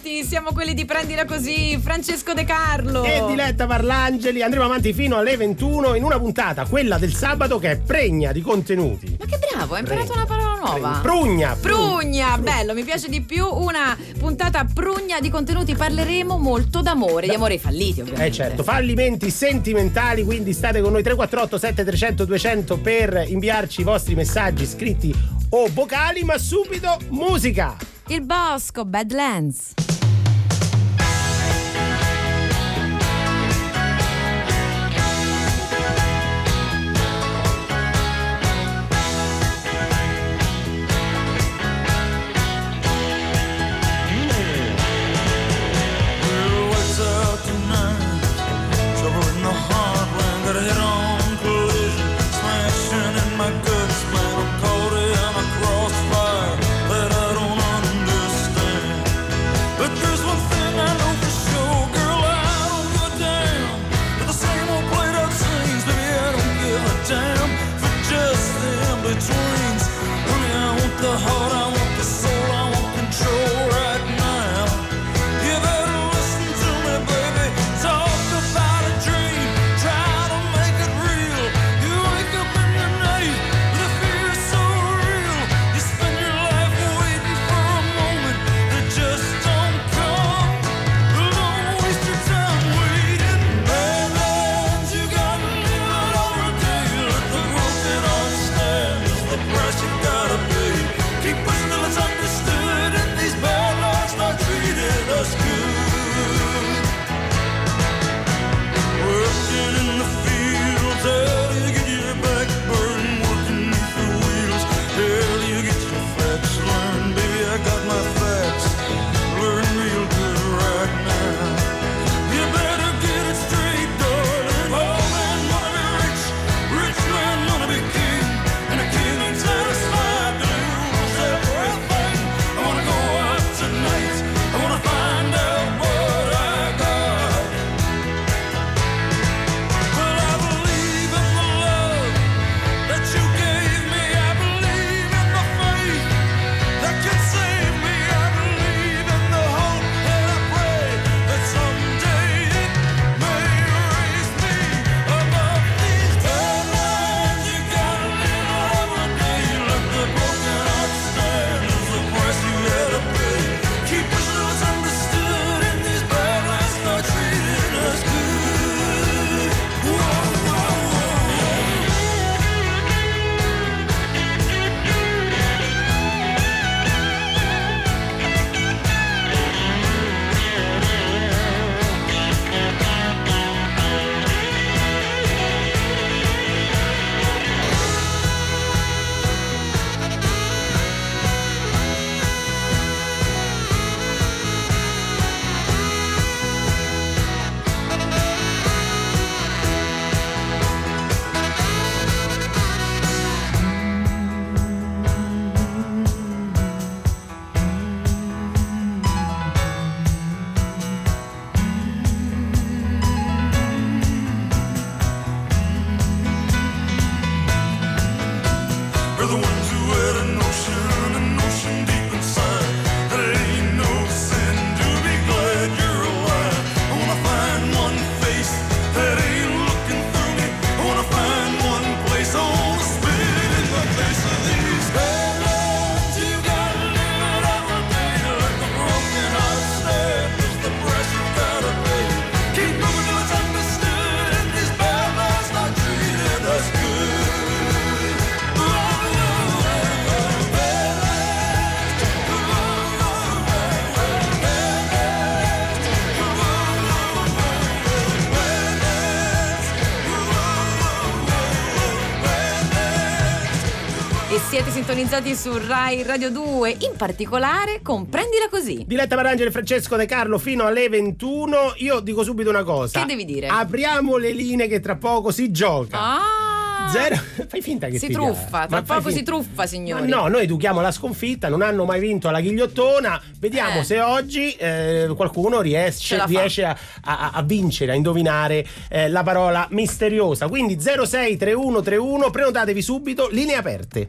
Bentrovati, siamo quelli di Prendila Così, Francesco De Carlo. E Diletta Parlangeli, andremo avanti fino alle 21 in una puntata, quella del sabato, che è pregna di contenuti. Ma che bravo, hai imparato una parola nuova. Prugna. Prugna, bello, mi piace di più. Una puntata prugna di contenuti, parleremo molto d'amore, di amore falliti ovviamente. Eh certo, fallimenti sentimentali, quindi state con noi 348 7300 200 per inviarci i vostri messaggi scritti o vocali, ma subito musica. Il bosco, Badlands. Sintonizzati su Rai Radio 2, in particolare con Prendila Così. Diletta Marangeli e Francesco De Carlo fino alle 21. Io dico subito una cosa. Che devi dire? Apriamo le linee che tra poco si gioca. Ah! Zero... Fai finta che si ti truffa, tra poco si truffa, Ma signori. no, noi educhiamo la sconfitta, non hanno mai vinto alla ghigliottona. Vediamo Eh. se oggi eh, qualcuno Ce riesce, riesce a, a- a vincere, a indovinare eh, la parola misteriosa. Quindi 063131, prenotatevi subito, linee aperte.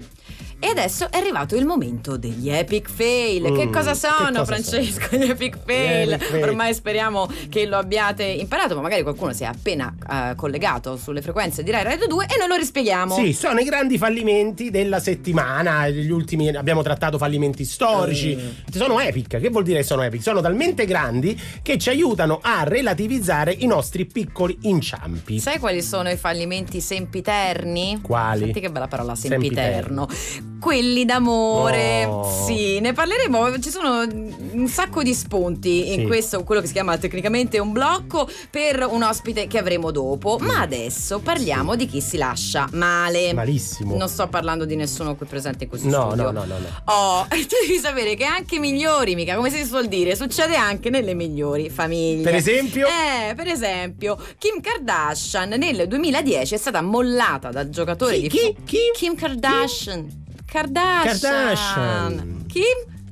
E adesso è arrivato il momento degli epic fail. che Mm, cosa che sono, cosa Francesco? Gli epic fail. epic fail. Ormai speriamo che lo abbiate imparato, ma magari qualcuno si è appena eh, collegato sulle frequenze di Rai Radio 2 e noi lo rispieghiamo. Sì, sono i grandi fallimenti della settimana. Gli ultimi abbiamo trattato fallimenti storici. Eh. Sono epic. Che vuol dire che sono epic? Sono talmente grandi che ci aiutano a relativizzare i nostri piccoli inciampi. Sai quali sono i fallimenti sempiterni? Quali? Senti che bella parola, Sempiterno. sempiterno. Quelli d'amore. Oh. Sì, ne parleremo. Ci sono un sacco di spunti in Sì. questo, quello che si chiama tecnicamente un blocco per un ospite che avremo dopo. Ma adesso parliamo di chi si lascia male. Malissimo. Non sto parlando di nessuno qui presente in questo No, studio. no, no, no, no. Oh, tu devi sapere che anche i migliori, mica, come si suol dire, succede anche nelle migliori famiglie. Per esempio? Eh, per esempio, Kim Kardashian nel 2010 è stata mollata dal giocatore Chi? di Chi? Chi? Kim Kardashian. Kardashian. Kardashian. Kim?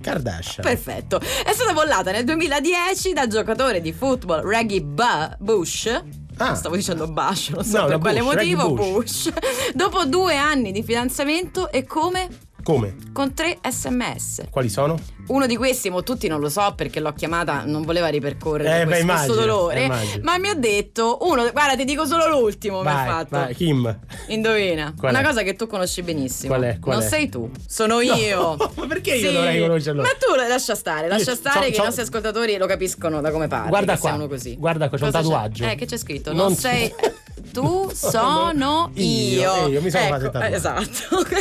Kardashian. Perfetto. È stata mollata nel 2010 dal giocatore di football Reggie Bu- Bush. Ah. Stavo dicendo Bush, non so No, per quale Bush, motivo. Bush. Bush. Dopo due anni di fidanzamento e come? Come? Con tre sms. Quali sono? Uno di questi, mo tutti non lo so perché l'ho chiamata, non voleva ripercorrere Eh, beh, questo, questo immagino, dolore. eh, immagino. ma mi ha detto, uno, guarda, ti dico solo l'ultimo, mi ha Vai, fatto. vai, Kim. Indovina. Qual Una è? cosa che tu conosci benissimo. Qual è? Qual non è? sei tu, sono io. ma perché io dovrei conoscerlo? Ma tu lascia stare, lascia Io stare c'ho- che c'ho- i nostri ascoltatori lo capiscono da come parli. Guarda qua, guarda qua, c'è un tatuaggio. Eh, che c'è scritto? Non Non, so- sei. Tu sono Io, io. io mi sono ecco, fatto eh, Esatto.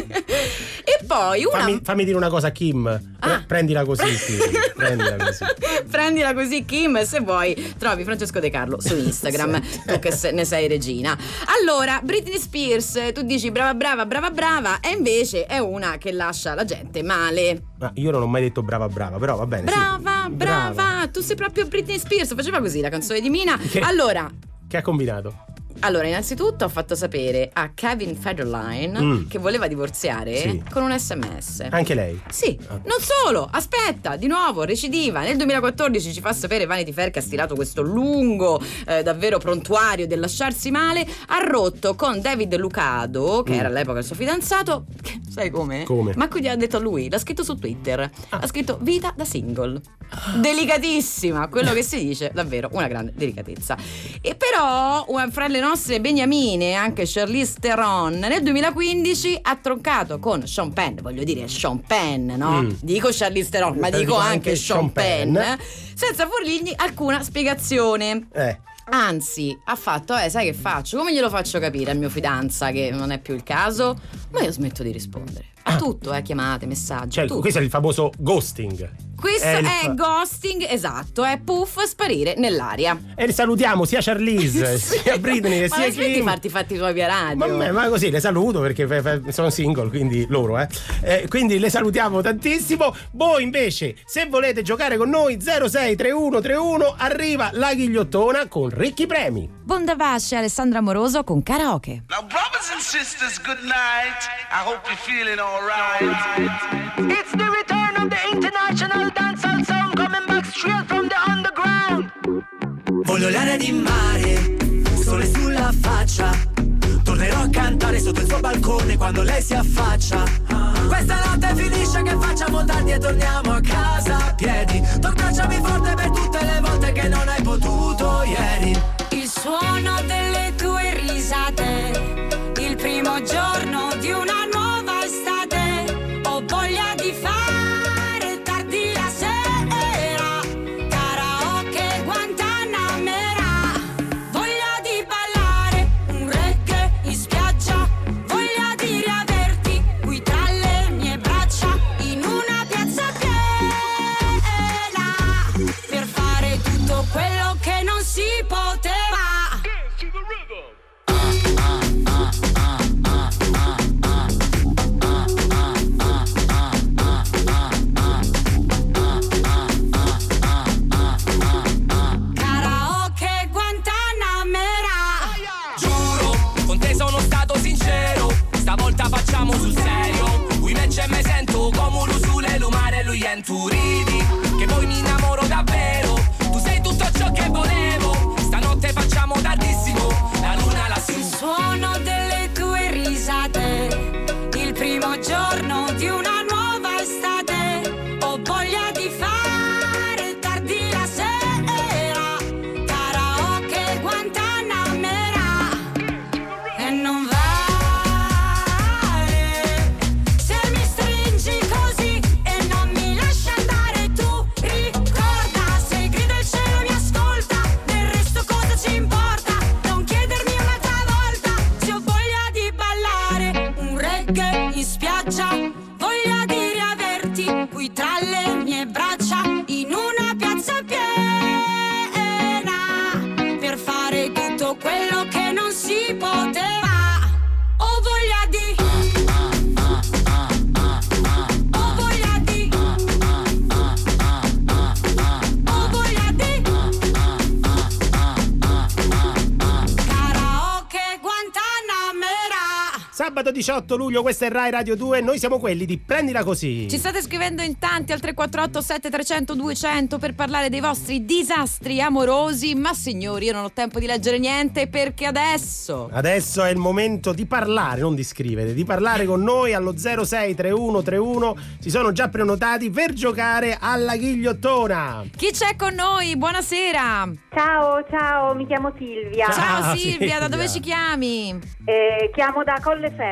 e poi una. Fammi, fammi dire una cosa, Kim. Ah. Prendila così, Kim. Prendila così. Prendila così, Kim. Se vuoi, trovi Francesco De Carlo su Instagram. tu che se- ne sei regina. Allora, Britney Spears, tu dici brava, brava, brava, brava, e invece è una che lascia la gente male. Ma io non ho mai detto brava, brava, però va bene. sì. Brava, brava, tu sei proprio Britney Spears. Faceva così la canzone di Mina. Che- Allora. Che ha combinato? Allora, innanzitutto ho fatto sapere a Kevin Federline Mm. che voleva divorziare Sì. con un sms. Anche lei. Sì, Ah. non solo, aspetta, di nuovo, recidiva. Nel 2014 ci fa sapere Vanity Fair che ha stilato questo lungo, eh, davvero prontuario del lasciarsi male. Ha rotto con David Lucado, che Mm. era all'epoca il suo fidanzato. Sai come? Come? Ma qui gli ha detto a lui, l'ha scritto su Twitter. Ah. Ha scritto vita da single. Delicatissima, quello che si dice, davvero una grande delicatezza. E però, una- fra le nostre beniamine, anche Charlize Theron, nel 2015 ha troncato con Sean Penn, voglio dire Sean Penn, no? Mm. Dico Charlize Theron, ma Eh, dico anche Sean Penn, Penn. senza fornirgli alcuna spiegazione. Eh. Anzi, ha fatto, eh, sai che faccio? Come glielo faccio capire al mio fidanza che non è più il caso? Ma io smetto di rispondere. A Ah. tutto, eh, chiamate, messaggi. Cioè, tutto. questo è il famoso ghosting. Questo È è, ghosting, esatto, è puff sparire nell'aria. E salutiamo sia Charlize, sia Britney che Ma sia smetti di Kim. farti i fatti tuoi via radio. Vabbè, ma così le saluto perché fe- fe- sono single, quindi loro, eh. Eh, Quindi le salutiamo tantissimo. Voi invece, se volete giocare con noi, 063131 arriva la ghigliottona con ricchi premi. Bondavasce Alessandra Moroso con karaoke. Now, brothers and sisters, good night. I hope you're feeling alright. It's the the international dancehall sound coming back straight from the underground. Voglio l'aria di mare, sole sulla faccia. Tornerò a cantare sotto il suo balcone quando lei si affaccia. Questa notte finisce che facciamo tardi e torniamo a casa a piedi. Tu abbracciami forte per tutte le volte che non hai potuto ieri. Il suono delle tue risate, il primo giorno Sabato 18 luglio, questa è Rai Radio 2. Noi siamo quelli di Prendila Così. Ci state scrivendo in tanti al 348 7300 200 per parlare dei vostri disastri amorosi, ma signori, io non ho tempo di leggere niente perché adesso Adesso è il momento di parlare, non di scrivere, di parlare con noi allo 063131. Si sono già prenotati per giocare alla ghigliottona. chi c'è con noi? Buonasera. Ciao, ciao, mi chiamo Silvia. Ciao, Ciao, Silvia, Silvia. da dove ci chiami? Eh, chiamo da Colleferro.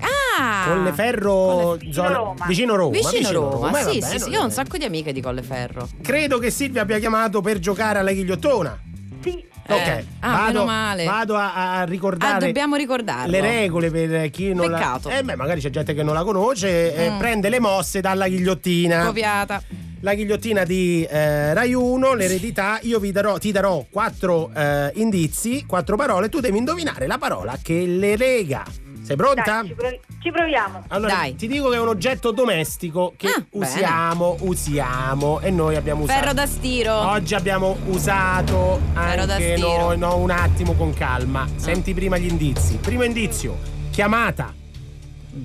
Ah! Colleferro, Colleferro, vicino zona- Roma. vicino Roma. Vicino Roma, Eh, sì, vabbè, sì, sì. non Io ho un sacco di amiche di Colleferro. Credo che Silvia abbia chiamato per giocare alla ghigliottona. Sì, Ok, ah, meno male. vado a, a ricordare Ah, dobbiamo ricordarlo. le regole per chi non Peccato. la. Eh, beh, magari c'è gente che non la conosce. eh, Mm. prende le mosse dalla ghigliottina. Copiata. La ghigliottina di eh, Rai 1, l'eredità. Io vi darò, ti darò quattro eh, indizi, quattro parole. Tu devi indovinare la parola che le lega. Sei pronta? dai, ci, provi- ci proviamo. Allora, Dai. ti dico che è un oggetto domestico che Ah, bene. usiamo, usiamo e noi abbiamo usato. Ferro da stiro. Oggi abbiamo usato Ferro da anche stiro. noi, no, un attimo con calma. Senti prima gli indizi. Primo indizio, chiamata.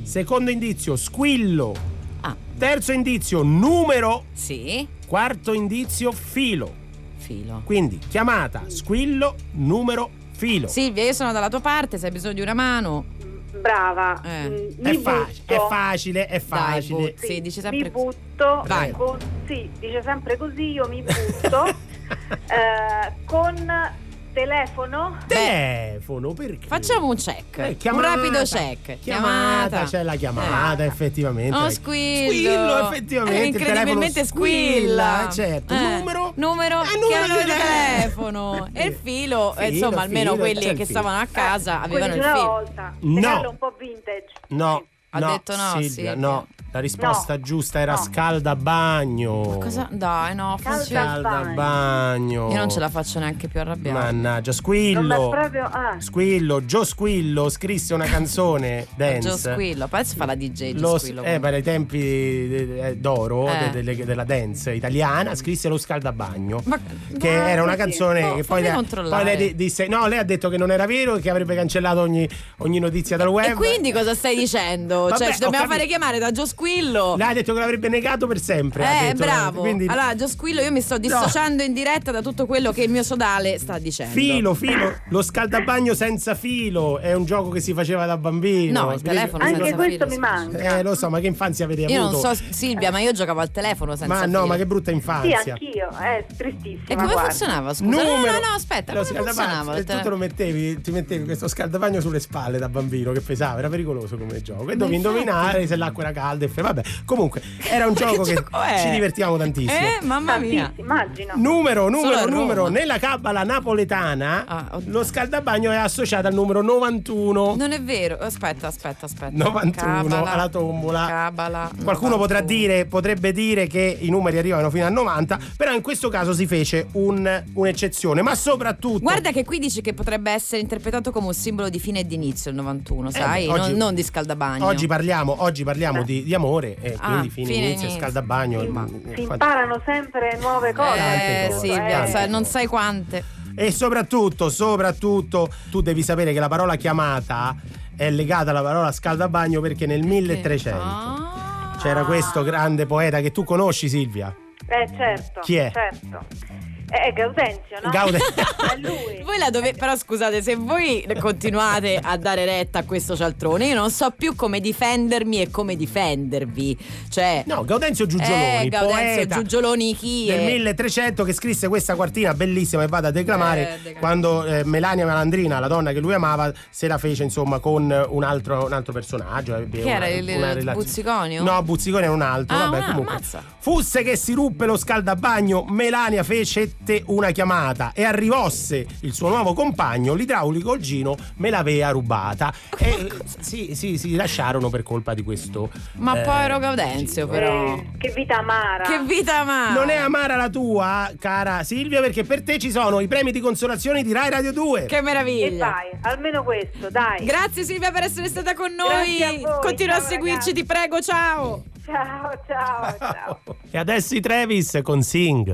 Secondo indizio, squillo. Ah, Terzo indizio, numero. sì. Quarto indizio, filo. Filo. Quindi chiamata, squillo, numero, filo. Silvia, io sono dalla tua parte, se hai bisogno di una mano. Brava. Eh. Mm, È, mi faci- butto. è facile, è facile. Dai, bu- sì, dici sempre Mi butto. Vai. con- sì, dice sempre così, io mi butto. eh, con telefono. Telefono, perché? Facciamo un check. Eh, un chiamata. rapido check. Chiamata, c'è la chiamata, Eh. effettivamente. Oh, squillo. Squillo, effettivamente. Eh, il incredibilmente telefono squilla. eh, certo. Eh, Numero? Numero. Eh, numero di telefono. e il filo, eh, Filo, insomma, almeno filo, quelli che filo. stavano a casa avevano Quelli il di una filo. volta. No. Un po' vintage. No. Ha no, detto no, Silvia, Silvia. no. La risposta No. giusta era No. scaldabagno. Cosa? Dai, no, Calza- funziona. Scaldabagno. Io non ce la faccio neanche più arrabbiata. Mannaggia, Squillo. proprio. Ah, Squillo, Gio Squillo scrisse una canzone dance. Gio Squillo, poi adesso fa la DJ Gio Lo- Squillo. eh, per i tempi eh, d'oro Eh. de- delle- della dance italiana scrisse lo scaldabagno Ma- che ma- era una canzone che poi, poi lei di- disse no lei ha detto che non era vero e che avrebbe cancellato ogni, ogni notizia dal web E quindi cosa stai dicendo? Vabbè, cioè, ci dobbiamo fare chiamare da Gio Squillo. Lei ha detto che l'avrebbe negato per sempre ha Eh, detto, bravo. quindi Allora, Gio Squillo, io mi sto dissociando in diretta da tutto quello che il mio sodale sta dicendo. filo filo lo scaldabagno senza filo è un gioco che si faceva da bambino No, il telefono anche senza questo filo, mi sì. manca. eh lo so ma che infanzia avete Io non avuto so, Silvia, ma io giocavo al telefono senza ma no filo. ma che brutta Sì, infanzia anch'io. È tristissimo. E come guarda. funzionava? Scusa. No, no, Numero. no, aspetta, Lo come scaldabagno, funzionava? il e tu te lo mettevi, ti mettevi questo scaldabagno sulle spalle da bambino che pesava, era pericoloso come gioco. E dovevi indovinare se l'acqua era calda e fe- vabbè. Comunque, era un gioco che gioco ci divertivamo tantissimo. Eh, mamma mia. Tantissimo, immagino. Numero, numero, numero. Nella cabala napoletana Ah, lo scaldabagno è associato al numero 91. Non è vero. Aspetta, aspetta, aspetta. 91 Cabala, alla tombola. Cabala. Qualcuno 91. potrà dire, potrebbe dire che i numeri arrivano fino a 90, però in questo caso si fece un- un'eccezione, ma soprattutto Guarda che qui dice che potrebbe essere interpretato come un simbolo di fine e di inizio il 91, sai? Eh, oggi- non, non di scaldabagno. Oggi parliamo, oggi parliamo di, di amore e Ah, quindi fine, fine, inizio, inizio. scaldabagno. Si, mm, si quanto- imparano sempre nuove cose. Eh, cose, Silvia, tante sai- non sai quante. E soprattutto, soprattutto, tu devi sapere che la parola chiamata è legata alla parola scaldabagno perché nel 1300 Ah. c'era questo grande poeta che tu conosci Silvia. Eh certo. Chi è? Certo. Eh, È Gaudenzio, no? Gaudenzio. È lui. Voi la dovete, però scusate, se voi continuate a dare retta a questo cialtrone, io non so più come difendermi e come difendervi. Cioè, No, Gaudenzio Giugioloni, eh, Gaudenzio poeta Giugioloni chi del è? 1300 che scrisse questa quartina bellissima e vado a declamare Eh, quando eh, Melania Malandrina, la donna che lui amava, se la fece insomma con un altro, un altro personaggio. ebbe Che era il- il relazione. Buzziconio? No, Buzziconio era un altro. Ah, vabbè, ah, comunque. ammazza. Fusse che si ruppe lo scaldabagno, Melania fecette una chiamata e arrivosse il suo nuovo compagno, l'idraulico Gino, me l'aveva rubata. E eh, sì, sì, si lasciarono per colpa di questo. Ma eh, povero Gaudenzio, però. Eh, che vita amara. Che vita amara. Non è amara la tua, cara Silvia, perché per te ci sono i premi di consolazione di Rai Radio 2. Che E meraviglia. vai, almeno questo, dai. Grazie Silvia per essere stata con noi. A Continua a ciao, seguirci, ragazzi. ti prego, ciao. ciao, ciao, ciao. E adesso i Travis con Sing.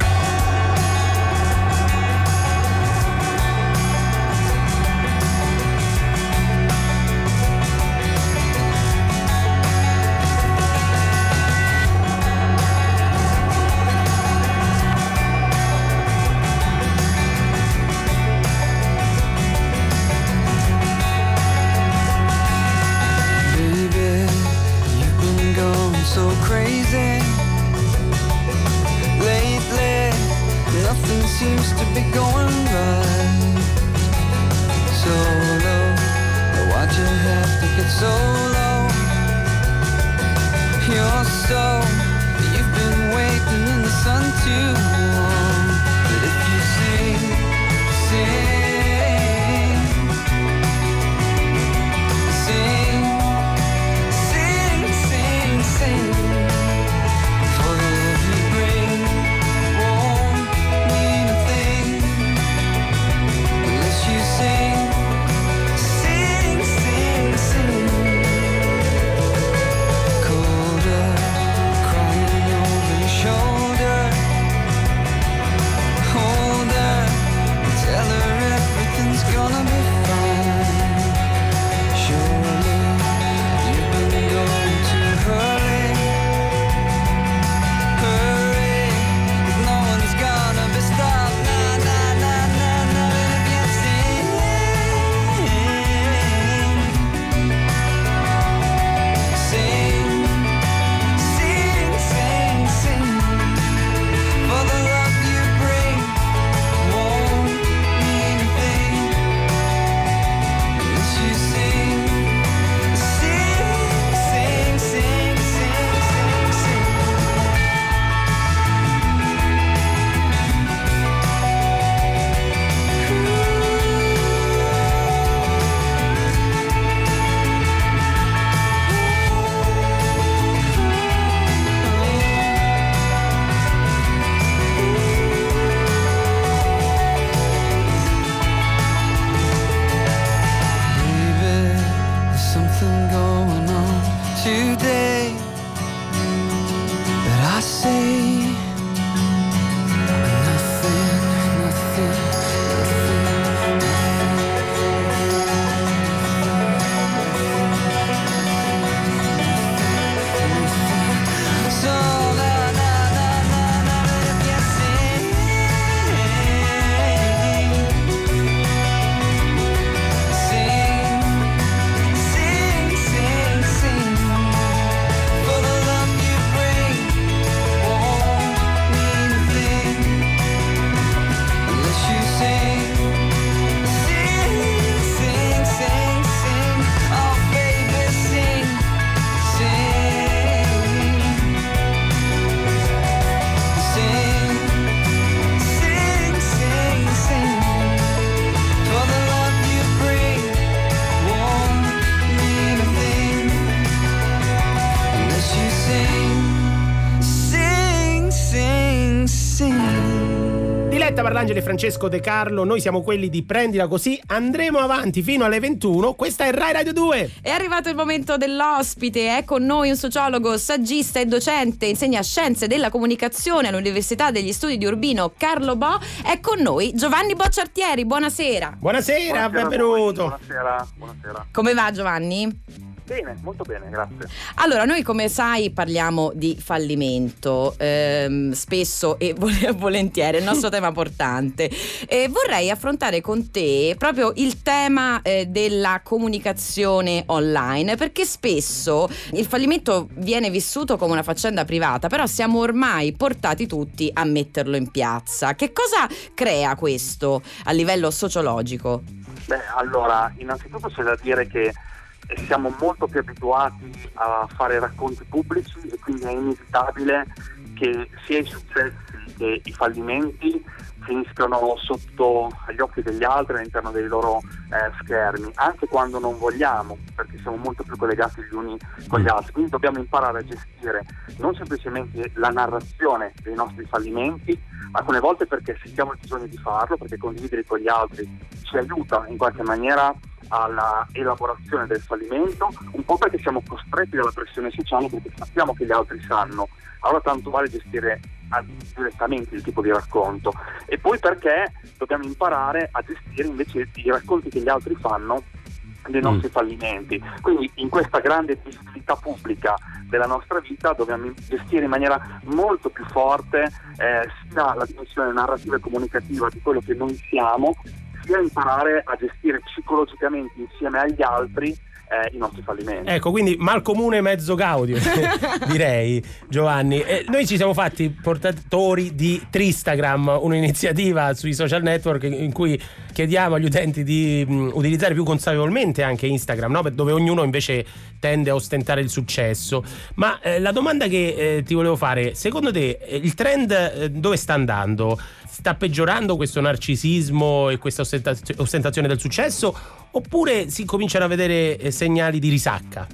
E Francesco De Carlo, noi siamo quelli di Prendila Così, andremo avanti fino alle 21, questa è Rai Radio 2. È arrivato il momento dell'ospite, è con noi un sociologo, saggista e docente, insegna scienze della comunicazione all'Università degli Studi di Urbino, Carlo Bo. È con noi Giovanni Bocciartieri, buonasera. Buonasera, Buonasera benvenuto. Buonasera, buonasera. Come va Giovanni? Bene, molto bene, grazie. Allora, noi come sai parliamo di fallimento, ehm, spesso e vol- volentieri, è il nostro tema portante. E vorrei affrontare con te proprio il tema eh, della comunicazione online, perché spesso il fallimento viene vissuto come una faccenda privata, però siamo ormai portati tutti a metterlo in piazza. Che cosa crea questo a livello sociologico? Beh, allora, innanzitutto c'è da dire che eh, siamo molto più abituati a fare racconti pubblici e quindi è inevitabile che sia i successi che i fallimenti finiscano sotto agli occhi degli altri all'interno dei loro eh, schermi, anche quando non vogliamo, perché siamo molto più collegati gli uni con gli altri. Quindi dobbiamo imparare a gestire non semplicemente la narrazione dei nostri fallimenti, alcune volte perché sentiamo il bisogno di farlo, perché condividere con gli altri ci aiuta in qualche maniera alla elaborazione del fallimento, un po' perché siamo costretti dalla pressione sociale perché sappiamo che gli altri sanno, allora tanto vale gestire ah, direttamente il tipo di racconto. E poi perché dobbiamo imparare a gestire invece i racconti che gli altri fanno dei nostri fallimenti. Quindi in questa grande visibilità pubblica della nostra vita dobbiamo gestire in maniera molto più forte eh, sia la dimensione narrativa e comunicativa di quello che noi siamo, sia imparare a gestire psicologicamente insieme agli altri eh, i nostri fallimenti. Ecco, quindi mal comune mezzo gaudio, direi Giovanni. E noi ci siamo fatti portatori di Tristagram, un'iniziativa sui social network in cui chiediamo agli utenti di mh, utilizzare più consapevolmente anche Instagram, no? dove ognuno invece tende a ostentare il successo. Ma eh, la domanda che eh, ti volevo fare, secondo te eh, il trend eh, dove sta andando? Sta peggiorando questo narcisismo e questa ostentaz- ostentazione del successo? Oppure si cominciano a vedere eh, segnali di risacca?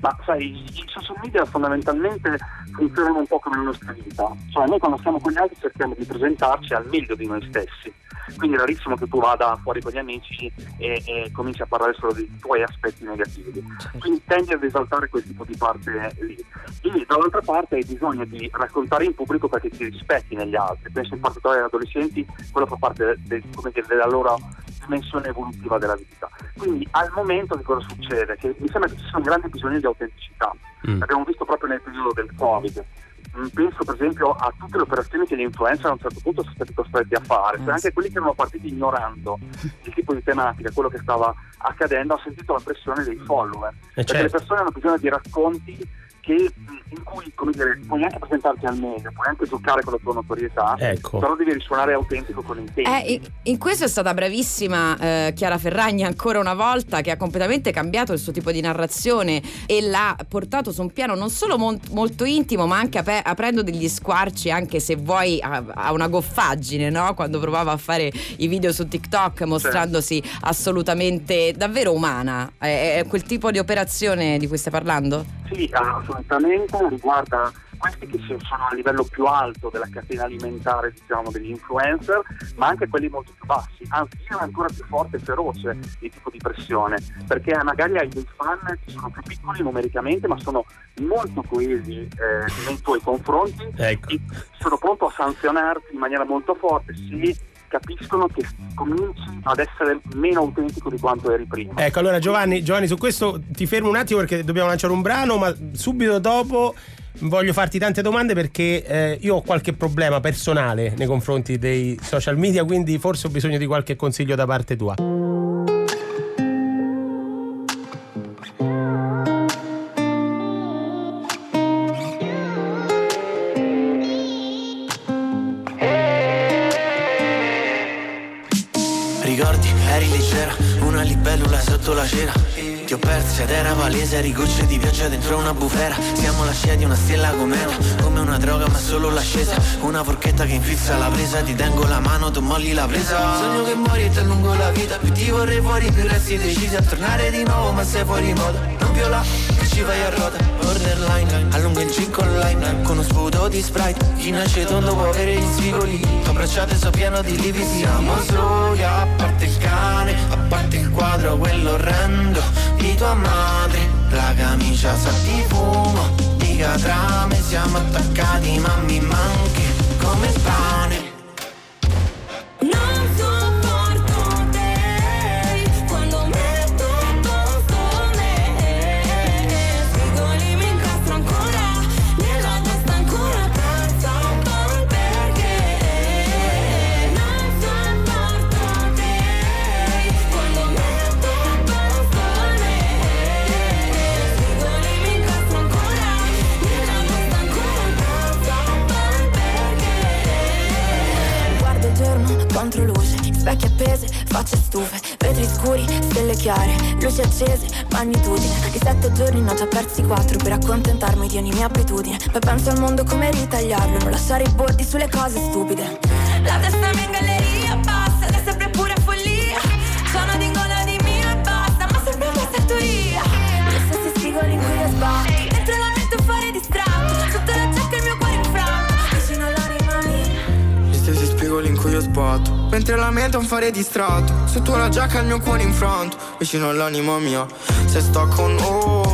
Ma sai, i social media fondamentalmente funzionano un po' come la nostra vita, cioè noi quando stiamo con gli altri cerchiamo di presentarci al meglio di noi stessi, quindi è rarissimo che tu vada fuori con gli amici e, e cominci a parlare solo dei tuoi aspetti negativi, quindi tendi ad esaltare quel tipo di parte lì. E dall'altra parte hai bisogno di raccontare in pubblico perché ti rispetti negli altri, penso in particolare agli adolescenti, quello fa parte del- come dire, della loro dimensione evolutiva della vita. Quindi al momento che cosa succede? Che mi sembra che ci sia un grande bisogno di autenticità. Mm. L'abbiamo visto proprio nel periodo del Covid. Mm, Penso per esempio a tutte le operazioni che gli influencer a un certo punto sono stati costretti a fare, cioè anche quelli che erano partiti ignorando il tipo di tematica, quello che stava accadendo, hanno sentito la pressione dei follower. Perché certo. le persone hanno bisogno di racconti che, in cui come dire, puoi anche presentarti al meglio, puoi anche giocare con la tua notorietà, Ecco. però devi risuonare autentico con intenti. Eh, in, questo è stata bravissima eh, Chiara Ferragni ancora una volta che ha completamente cambiato il suo tipo di narrazione e l'ha portato su un piano non solo mon- molto intimo ma anche ape- aprendo degli squarci anche se vuoi a, a una goffaggine no? quando provava a fare i video su TikTok mostrandosi assolutamente davvero umana è, è quel tipo di operazione di cui stai parlando? Sì, assolutamente, riguarda questi che sono a livello più alto della catena alimentare diciamo, degli influencer, ma anche quelli molto più bassi, anzi è ancora più forte e feroce il tipo di pressione, perché magari hai dei fan che sono più piccoli numericamente, ma sono molto coesi eh, nei tuoi confronti Ecco. e sono pronto a sanzionarti in maniera molto forte se capiscono che cominci ad essere meno autentico di quanto eri prima. Ecco, allora Giovanni, Giovanni, su questo ti fermo un attimo perché dobbiamo lanciare un brano, ma subito dopo voglio farti tante domande perché eh, io ho qualche problema personale nei confronti dei social media, quindi forse ho bisogno di qualche consiglio da parte tua. Ricordi, eri leggera, una libellula sotto la cera. Ti ho perso ed era palese, eri gocce di pioggia dentro una bufera. Siamo la scia di una stella cometa, come una droga ma solo l'ascesa. Una forchetta che infilza la presa, ti tengo la mano, tu molli la presa. Sogno che muori e ti allungo la vita, più ti vorrei fuori, più resti decisi a tornare di nuovo ma sei fuori moda Non viola, che ci fai a ruota, borderline, allunga il gin con lime Con uno sputo di sprite, chi nasce tondo può avere gli spigoli Abbracciate so pieno di lividi. Siamo soli, a parte il cane, a parte il quadro, quello orrendo Di tua madre, la camicia sa di fumo Di catrame, siamo attaccati ma mi manchi come il pane accontentarmi di ogni mia abitudine. Poi penso al mondo come ritagliarlo, non lasciare i bordi sulle cose stupide. La testa mi in galleria, passa, ed è sempre pura follia. Sono di gola di mio e basta, ma sempre una sartoria. Gli stessi spigoli in cui io sbatto, mentre la metto fuori distratto. Sotto la giacca il mio cuore infranto, vicino all'anima mia. Gli stessi spigoli in cui io sbatto Mentre la mente è un fare distratto Sotto la giacca il mio cuore infranto Vicino all'anima mia Se sto con oh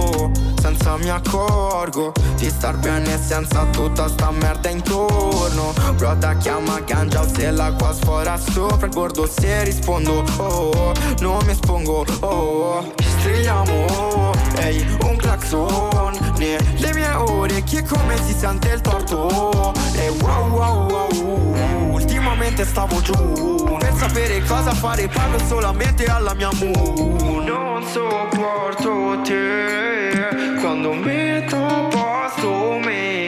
Senza mi accorgo Di star bene senza tutta sta merda intorno. Broda chiama ganja se l'acqua sfora sopra il bordo Se rispondo oh, oh Non mi espongo oh, Strigliamo oh Ehi un clacson Nelle mie orecchie come si sente il torto. E wow wow wow Ultimamente stavo giù Per sapere cosa fare parlo solamente alla mia moon. Non sopporto te Quando metto a posto me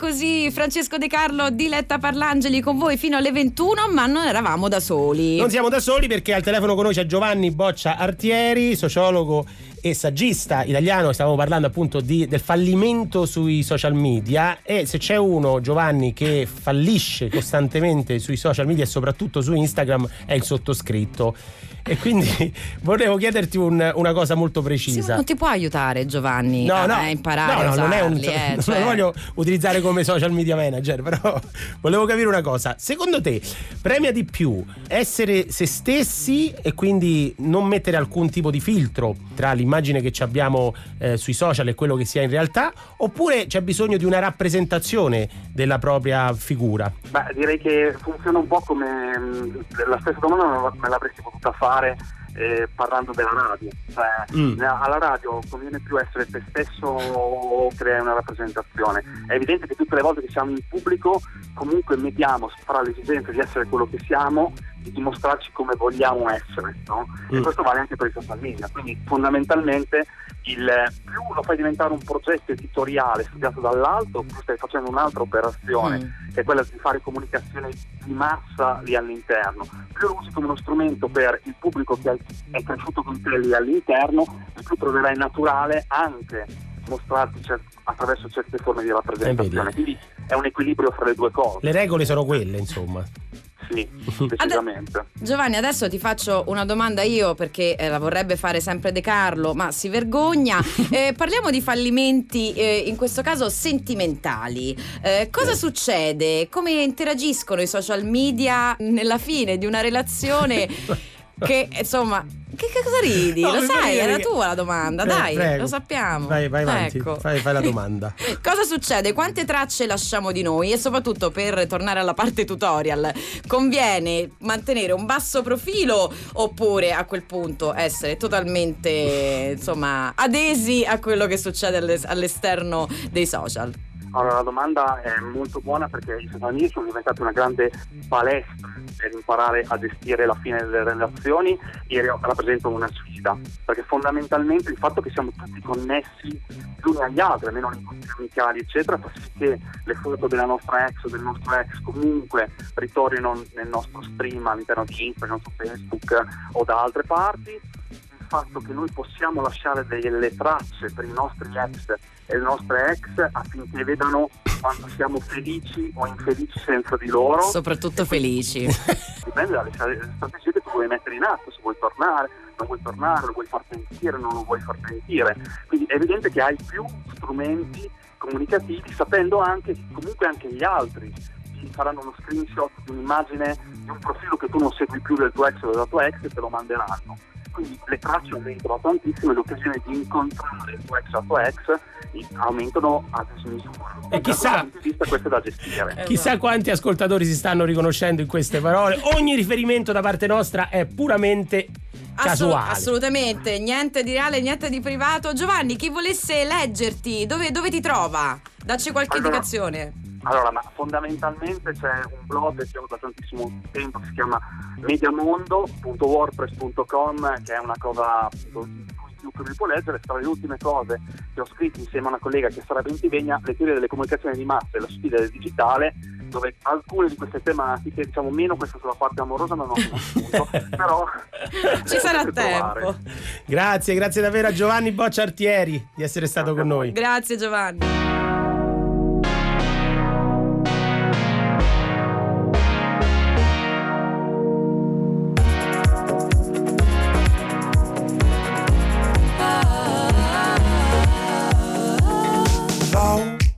così, Francesco De Carlo, Diletta Parlangeli con voi fino alle 21, ma non eravamo da soli. Non siamo da soli perché al telefono con noi c'è Giovanni Boccia Artieri, sociologo e saggista italiano. Stavamo parlando appunto di- del fallimento sui social media e se c'è uno, Giovanni, che fallisce costantemente sui social media e soprattutto su Instagram è il sottoscritto. E quindi volevo chiederti un- una cosa molto Sì, precisa. non ti può aiutare Giovanni No, a, no, a imparare no, a no, non è un usarli, eh, non cioè- lo voglio utilizzare come social media manager, però volevo capire una cosa. Secondo te premia di più essere se stessi e quindi non mettere alcun tipo di filtro tra l'immagine che ci abbiamo eh, sui social e quello che si è in realtà, oppure c'è bisogno di una rappresentazione della propria figura? Beh, direi che funziona un po' come mh, la stessa domanda me l'avresti potuta fare eh, parlando della radio. Cioè, Mm. alla radio conviene più essere te stesso o creare una rappresentazione. È evidente che tutte le volte che siamo in pubblico comunque mettiamo fra l'esigenza di essere quello che siamo di dimostrarci come vogliamo essere, no? E Mm. questo vale anche per i social media. Quindi fondamentalmente il più lo fai diventare un progetto editoriale studiato dall'alto, più stai facendo un'altra operazione Mm. che è quella di fare comunicazione di massa lì all'interno. Più lo usi come uno strumento per il pubblico che è cresciuto con te lì all'interno, e più troverai naturale anche mostrarti cer- attraverso certe forme di rappresentazione. Eh, vedi. Quindi è un equilibrio fra le due cose. Le regole sono quelle, insomma. Sì, decisamente. Giovanni, adesso ti faccio una domanda io perché eh, la vorrebbe fare sempre De Carlo, ma si vergogna. Eh, parliamo di fallimenti, eh, in questo caso sentimentali. Eh, cosa succede? Come interagiscono i social media nella fine di una relazione che, insomma, che, che cosa ridi? No, lo sai, era che- tua la domanda, Pre- dai, prego. lo sappiamo. Vai, vai avanti, Ecco. fai, fai la domanda. Cosa succede? Quante tracce lasciamo di noi? E soprattutto per tornare alla parte tutorial, conviene mantenere un basso profilo oppure a quel punto essere totalmente insomma adesi a quello che succede alle- all'esterno dei social? Allora la domanda è molto buona perché i social sono diventati una grande palestra per imparare a gestire la fine delle relazioni. E re- rappresentano una sfida perché fondamentalmente il fatto che siamo tutti connessi gli uni agli altri, almeno nei incontri amicali eccetera, fa sì che le foto della nostra ex o del nostro ex comunque ritornino nel nostro stream all'interno di Instagram, su Facebook o da altre parti fatto che noi possiamo lasciare delle tracce per i nostri ex e le nostre ex affinché vedano quando siamo felici o infelici senza di loro. Soprattutto felici. Dipende dalle strategie che tu vuoi mettere in atto, se vuoi tornare, non vuoi tornare, lo vuoi far sentire, non lo vuoi far sentire. Quindi è evidente che hai più strumenti comunicativi sapendo anche che comunque anche gli altri ti faranno uno screenshot di un'immagine di un profilo che tu non segui più del tuo ex o della tua ex e te lo manderanno quindi le tracce aumentano tantissimo e le occasioni di incontrare il tuo ex o la tua ex aumentano a dismisura. E chissà- gestire. Chissà quanti ascoltatori si stanno riconoscendo in queste parole. Ogni riferimento da parte nostra è puramente Assolut- casuale. assolutamente, niente di reale, niente di privato. Giovanni, chi volesse leggerti, dove, dove ti trova? Dacci qualche Allora- indicazione. Allora, ma fondamentalmente c'è un blog che ho da tantissimo tempo che si chiama mediamondo.wordpress.com che è una cosa appunto, su cui mi può leggere tra le ultime cose che ho scritto insieme a una collega che sarà Ventivegna, le teorie delle comunicazioni di massa e la sfida del digitale dove alcune di queste tematiche, diciamo meno questa sulla parte amorosa non ho conosciuto, però Ci sarà potete trovare. tempo. Grazie, grazie davvero a Giovanni Bocciartieri di essere stato con noi. Grazie Giovanni.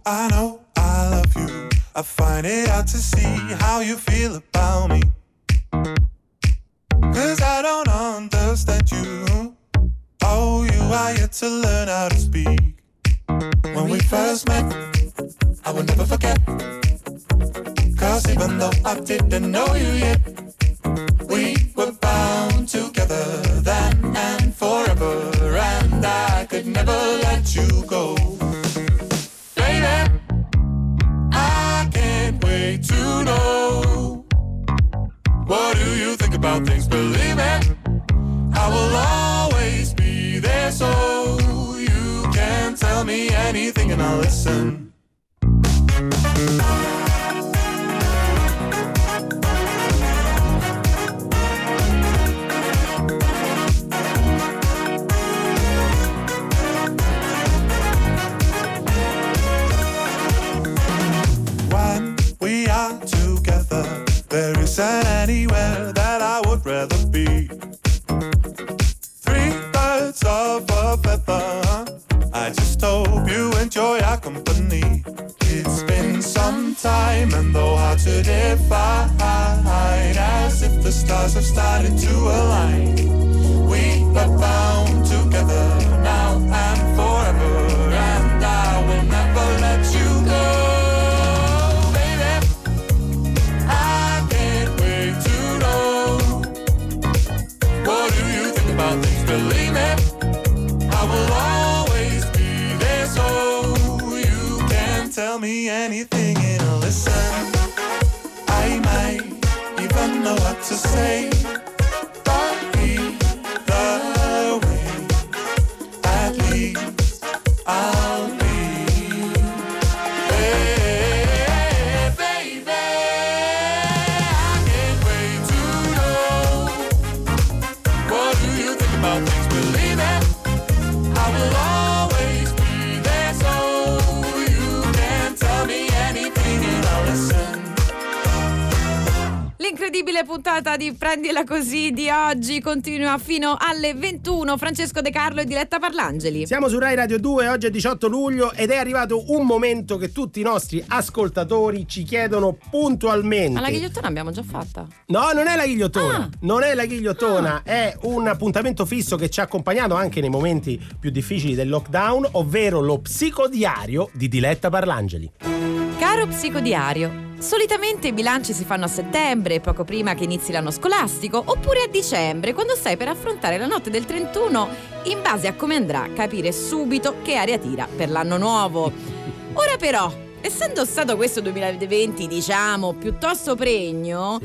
I know I love you, I find it hard to see how you feel about me. Cause I don't understand you. Oh, you are yet to learn how to speak. When we first met, I will never forget. Cause even though I didn't know you yet, we were Prendila così di oggi continua fino alle 21. Francesco De Carlo e Diletta Parlangeli. Siamo su Rai Radio 2, oggi è 18 luglio ed è arrivato un momento che tutti i nostri ascoltatori ci chiedono puntualmente. Ma la ghigliottona abbiamo già fatta. No, non è la ghigliottona. Ah. Non è la ghigliottona, è un appuntamento fisso che ci ha accompagnato anche nei momenti più difficili del lockdown, ovvero lo psicodiario di Diletta Parlangeli. Caro psicodiario, solitamente i bilanci si fanno a settembre, poco prima che inizi l'anno scolastico, oppure a dicembre, quando stai per affrontare la notte del 31, in base a come andrà capire subito che aria tira per l'anno nuovo. Ora però, essendo stato questo 2020, diciamo, piuttosto pregno,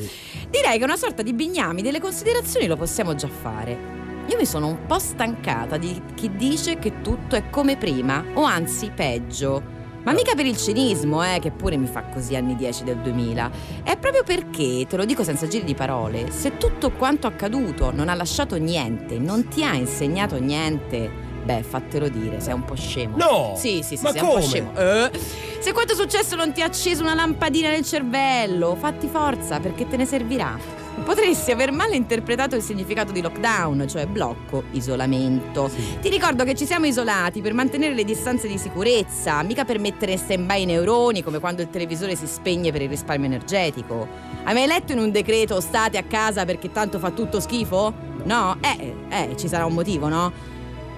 direi che una sorta di bignami delle considerazioni lo possiamo già fare. Io mi sono un po' stancata di chi dice che tutto è come prima, o anzi peggio. Ma mica per il cinismo, eh, che pure mi fa così anni 10 del 2000. È proprio perché, te lo dico senza giri di parole, se tutto quanto accaduto non ha lasciato niente, non ti ha insegnato niente, beh, fatelo dire, sei un po' scemo. No! Sì, sì, sì, Ma sei un po' come? scemo. Eh, Se quanto è successo non ti ha acceso una lampadina nel cervello, fatti forza perché te ne servirà. Potresti aver male interpretato il significato di lockdown, cioè blocco, isolamento. Ti ricordo che ci siamo isolati per mantenere le distanze di sicurezza, mica per mettere in stand-by i neuroni come quando il televisore si spegne per il risparmio energetico. Hai mai letto in un decreto state a casa perché tanto fa tutto schifo? No? Eh, eh, ci sarà un motivo, no?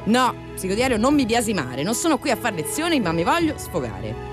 No, psicodiario non mi biasimare, non sono qui a fare lezioni ma mi voglio sfogare.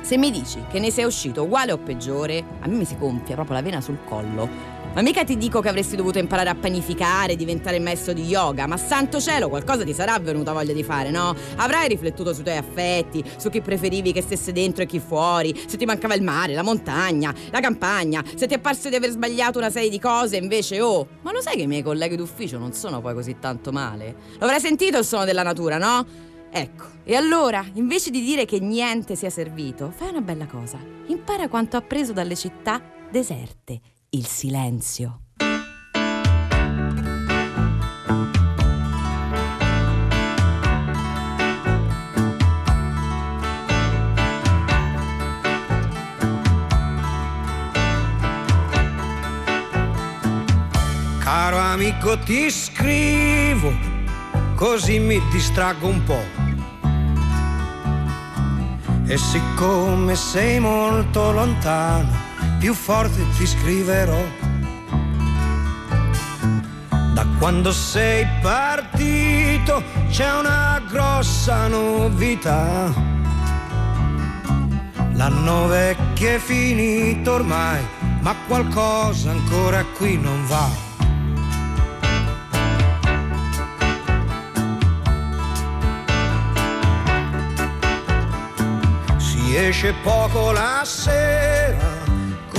Se mi dici che ne sei uscito uguale o peggiore, a me mi si gonfia proprio la vena sul collo. Ma mica ti dico che avresti dovuto imparare a panificare, diventare maestro di yoga, ma santo cielo, qualcosa ti sarà venuta voglia di fare, no? Avrai riflettuto sui tuoi affetti, su chi preferivi che stesse dentro e chi fuori, se ti mancava il mare, la montagna, la campagna, se ti è parso di aver sbagliato una serie di cose, invece, oh, ma lo sai che i miei colleghi d'ufficio non sono poi così tanto male? Lo avrai sentito il suono della natura, no? Ecco, e allora, invece di dire che niente sia servito, fai una bella cosa. Impara quanto appreso dalle città deserte, il silenzio. Caro amico ti scrivo, così mi distraggo un po'. E siccome sei molto lontano, più forte ti scriverò. Da quando sei partito c'è una grossa novità. L'anno vecchio è finito ormai, ma qualcosa ancora qui non va. Si esce poco la sera,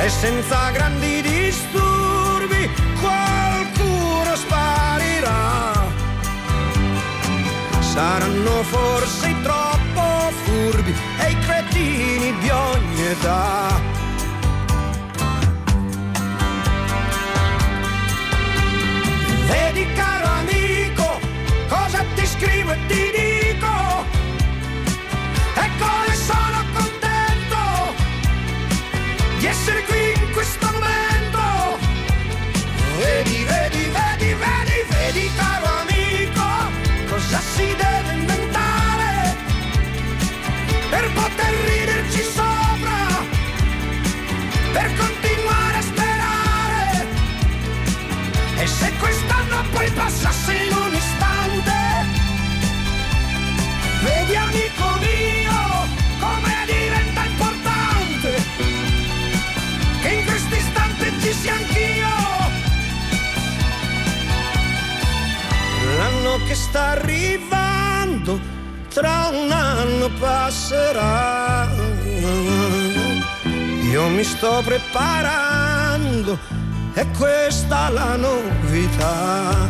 E senza grandi disturbi qualcuno sparirà. Saranno forse troppo furbi e i cretini di ogni età. Vedi caro amico, cosa ti scrivo e ti dico. poi passasse in un istante. Vedi amico mio come diventa importante che in questo istante ci sia anch'io. L'anno che sta arrivando tra un anno passerà. Io mi sto preparando è questa la novità.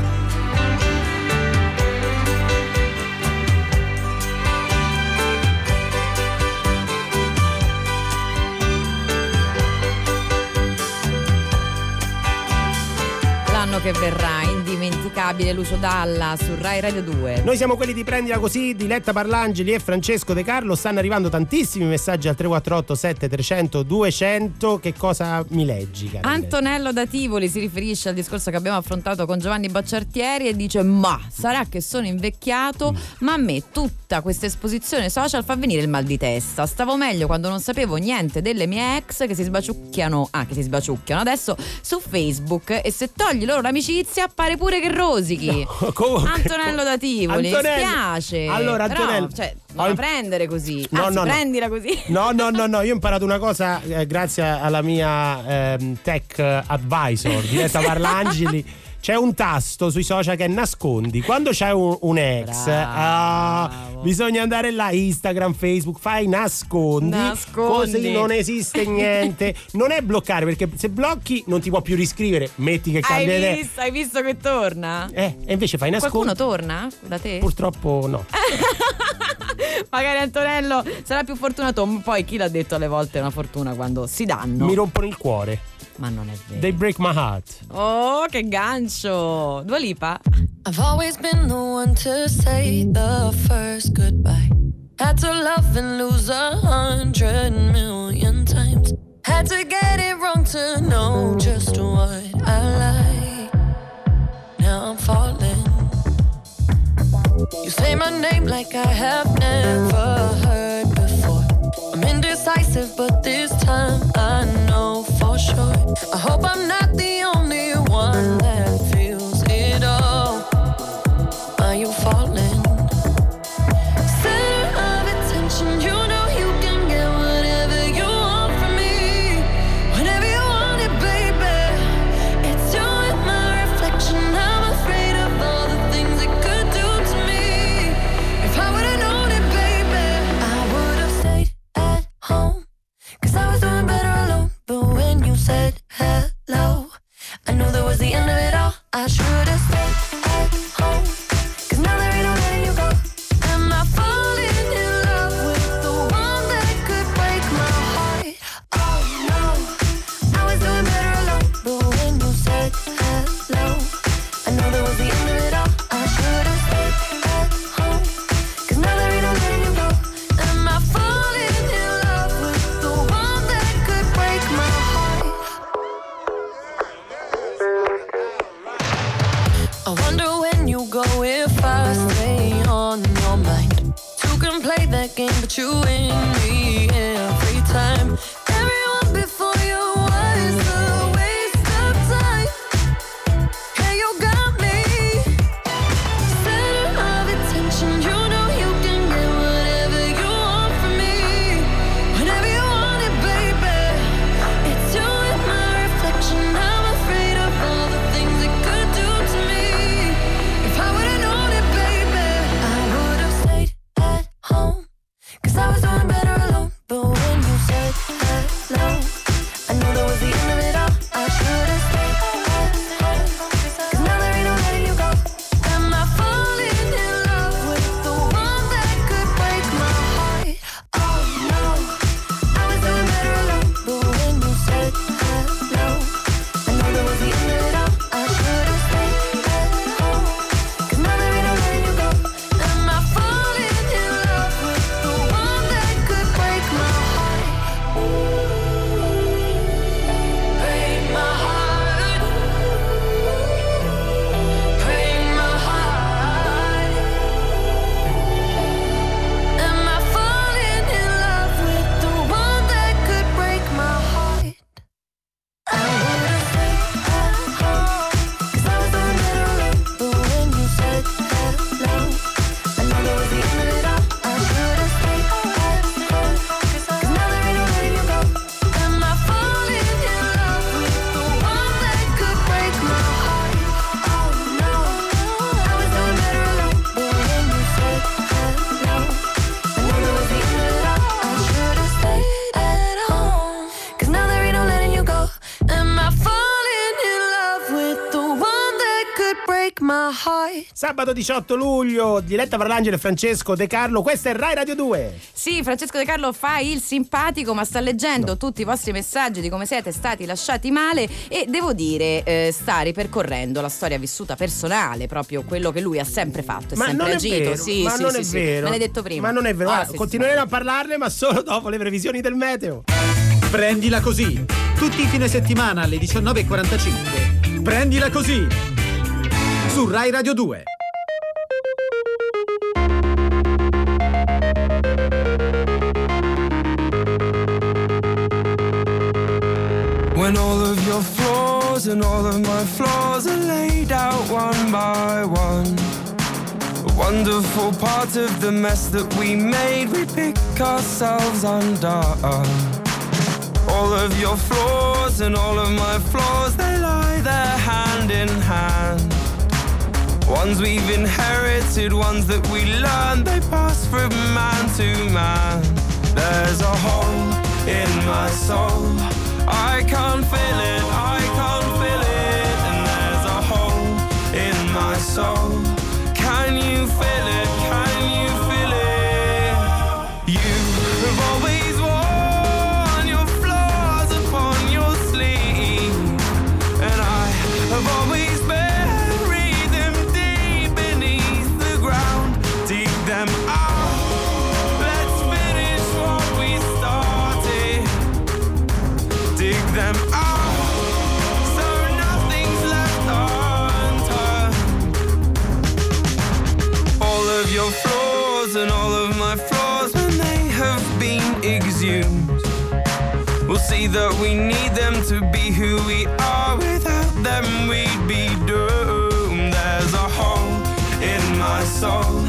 L'anno che verrà, indimenticabile Lucio Dalla su Rai Radio 2. Noi siamo quelli di Prendila Così, Diletta Parlangeli e Francesco De Carlo. Stanno arrivando tantissimi messaggi al 348 7300 200. Che cosa mi leggi? Antonello da Tivoli si riferisce al discorso che abbiamo affrontato con Giovanni Bacciartieri e dice: Ma sarà che sono invecchiato, ma a me tutta questa esposizione social fa venire il mal di testa. Stavo meglio quando non sapevo niente delle mie ex che si sbaciucchiano, ah, che si sbaciucchiano adesso su Facebook e se togli loro l'amicizia appare pure che rosichi. comunque- Antonello da Tivoli, Antonello- spiace. Allora, Però, Antonello- cioè, non la prendere così. No, Anzi, no, no. prendila così. No, no, no, no, io ho imparato una cosa eh, grazie alla mia ehm, tech advisor, Diletta Parlangeli. C'è un tasto sui social che nascondi. Quando c'è un, un ex, ah, bisogna andare là, Instagram, Facebook, fai nascondi. Nascondi. Così non esiste niente. Non è bloccare, perché se blocchi non ti può più riscrivere. Metti che Hai cambia idea. visto, hai visto che torna? Eh, e invece fai nascondi. Qualcuno torna da te? Purtroppo no. Magari Antonello sarà più fortunato, poi chi l'ha detto alle volte è una fortuna quando si danno. Mi rompono il cuore. Ma non è vero. They break my heart. Oh, che gancio! Dua Lipa. I've always been the one to say the first goodbye. Had to love and lose a hundred million times. Had to get it wrong to know just what I like. Now I'm falling. You say my name like I have never heard before. I'm indecisive, but this time I know sure. I hope I'm not I knew that was the end of it all. I should've. Sabato 18 luglio, Diletta Parlangelo e Francesco De Carlo, questa è Rai Radio 2. Sì, Francesco De Carlo fa il simpatico, ma sta leggendo tutti i vostri messaggi di come siete stati lasciati male e devo dire, eh, sta ripercorrendo la storia vissuta personale, proprio quello che lui ha sempre fatto, è Ma sempre non è agito. vero, sì, ma sì, non sì, è sì. vero. Me l'hai detto prima. Ma non è vero, Ah, sì, continueremo a parlarne, ma solo dopo le previsioni del meteo. Prendila così. Tutti i fine settimana alle 19.45. Prendila così. Su Rai Radio 2. When all of your flaws and all of my flaws are laid out one by one. A wonderful part of the mess that we made, we pick ourselves undone. All of your flaws and all of my flaws, they lie there hand in hand. Ones we've inherited, ones that we learned, they pass from man to man. There's a hole in my soul. I can't feel it, I can't feel it. And there's a hole in my soul. See that we need them to be who we are. Without them, we'd be doomed. There's a hole in my soul.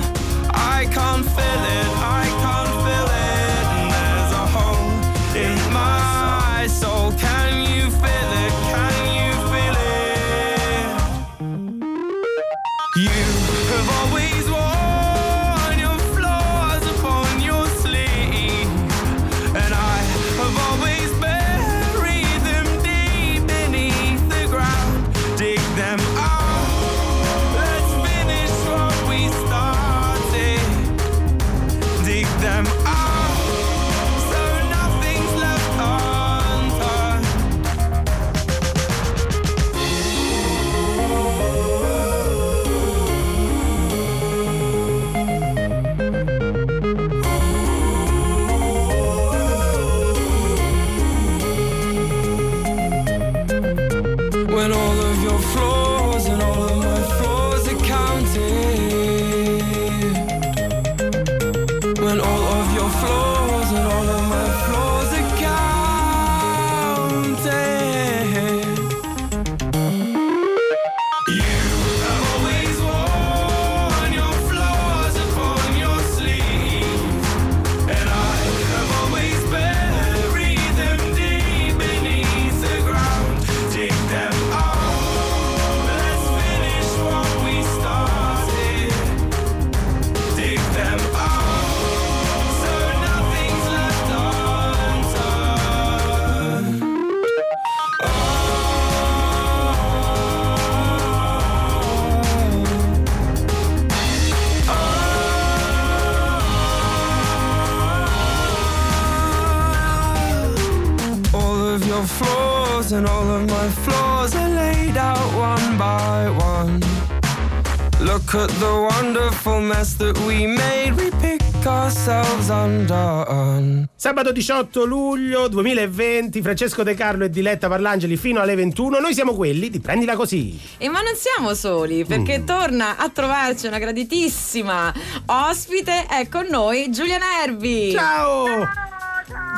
Sabato 18 luglio 2020, Francesco De Carlo e Diletta Parlangeli fino alle 21. Noi siamo quelli di Prendila Così. E ma non siamo soli, perché Mm. torna a trovarci una graditissima ospite, è con noi Giulia Nervi. Ciao!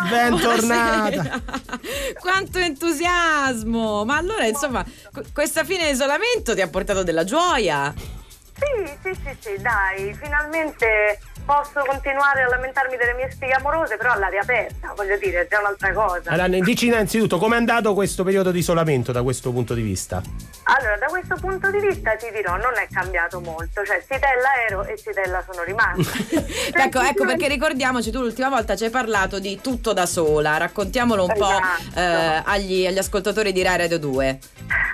Bentornata! Buonasera. Quanto entusiasmo! Ma allora, insomma, qu- questa fine di isolamento ti ha portato della gioia? Sì, sì, sì, sì, dai, finalmente posso continuare a lamentarmi delle mie sfighe amorose, però all'aria aperta, voglio dire, è già un'altra cosa. Allora, dici innanzitutto com'è andato questo periodo di isolamento da questo punto di vista? Allora, da questo punto di vista ti dirò, non è cambiato molto, cioè Sitella ero e Sitella sono rimasta. Ecco, ecco perché ricordiamoci, tu l'ultima volta ci hai parlato di tutto da sola, raccontiamolo un po' Esatto. eh, agli, agli ascoltatori di Rai Radio 2.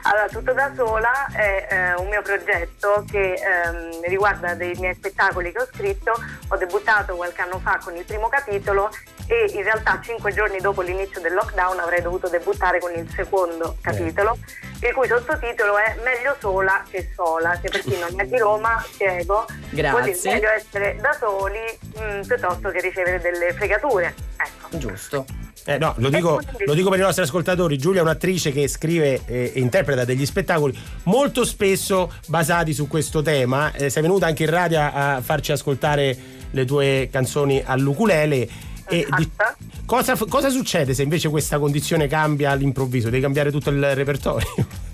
Allora, Tutto da sola è eh, un mio progetto che ehm, riguarda dei miei spettacoli che ho scritto. Ho debuttato qualche anno fa con il primo capitolo e in realtà cinque giorni dopo l'inizio del lockdown avrei dovuto debuttare con il secondo capitolo, il cui sottotitolo è Meglio sola che sola, che per chi non è di Roma spiego, Grazie. vuol dire meglio essere da soli mh, piuttosto che ricevere delle fregature. Ecco. Giusto. Eh, no, lo dico, lo dico per i nostri ascoltatori. Giulia è un'attrice che scrive eh, e interpreta degli spettacoli molto spesso basati su questo tema. Eh, sei venuta anche in radio a farci ascoltare le tue canzoni all'ukulele. E di- cosa, cosa succede se invece questa condizione cambia all'improvviso? Devi cambiare tutto il repertorio?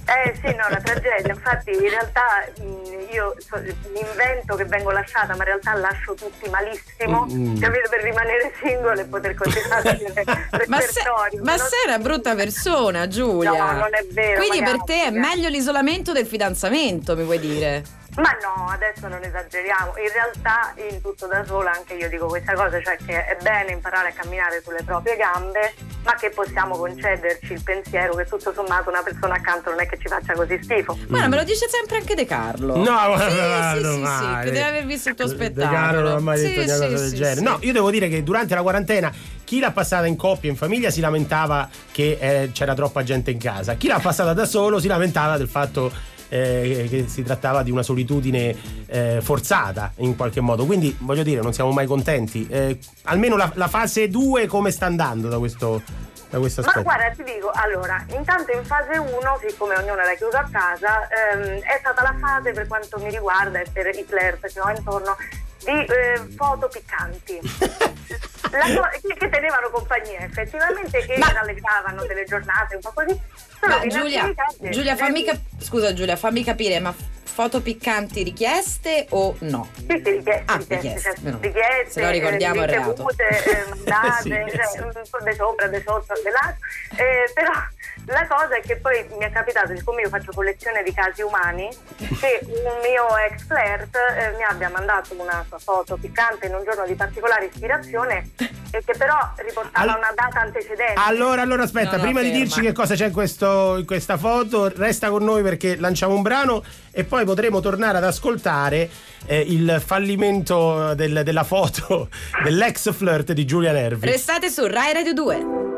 Eh sì, no, una tragedia. Infatti in realtà mh, io so- mi invento che vengo lasciata, ma in realtà lascio tutti malissimo, Mm. capito? Per rimanere single e poter continuare a il Ma, se- ma Non- sei una brutta persona, Giulia. No, non è vero, Quindi per te è meglio l'isolamento del fidanzamento, mi vuoi dire? Ma no, adesso non esageriamo. In realtà in tutto da sola anche io dico questa cosa, cioè che è bene imparare a camminare sulle proprie gambe, ma che possiamo concederci il pensiero che tutto sommato una persona accanto non è che ci faccia così schifo. Guarda, me lo dice sempre anche De Carlo. No, sì, guarda, sì, sì, sì, che deve aver visto il tuo De spettacolo. Caro non ha mai detto Sì, una sì, cosa del sì, genere. sì. No, io devo dire che durante la quarantena chi l'ha passata in coppia, in famiglia, si lamentava che eh, c'era troppa gente in casa. Chi l'ha passata da solo si lamentava del fatto eh, che si trattava di una solitudine eh, forzata in qualche modo. Quindi voglio dire, non siamo mai contenti. Eh, almeno la, la fase 2 come sta andando da questo, da questo Ma guarda, ti dico, allora, intanto in fase 1, siccome ognuno era chiuso a casa, ehm, è stata la fase per quanto mi riguarda e per i flirt che ho intorno di eh, foto piccanti. La che, che tenevano compagnia effettivamente, che rallegravano delle giornate un po' così. Ma Giulia, Giulia, fammi cap- scusa Giulia, fammi capire, ma foto piccanti richieste o no? Sì, sì, richieste, Ah, richieste, cioè, richieste, Se no ricordiamo il eh, reato. ricevute, eh, mandate, Sì, cioè, sì. sopra, di sotto, di là. Eh, però la cosa è che poi mi è capitato, siccome io faccio collezione di casi umani, che un mio ex flirt eh, mi abbia mandato una sua foto piccante in un giorno di particolare ispirazione e che però riportava Al- una data antecedente. Allora, allora aspetta, No, no, prima di dirci che cosa c'è in, questo- in questa foto, resta con noi perché lanciamo un brano e poi potremo tornare ad ascoltare eh, il fallimento del- della foto dell'ex flirt di Giulia Nervi. Restate su Rai Radio 2.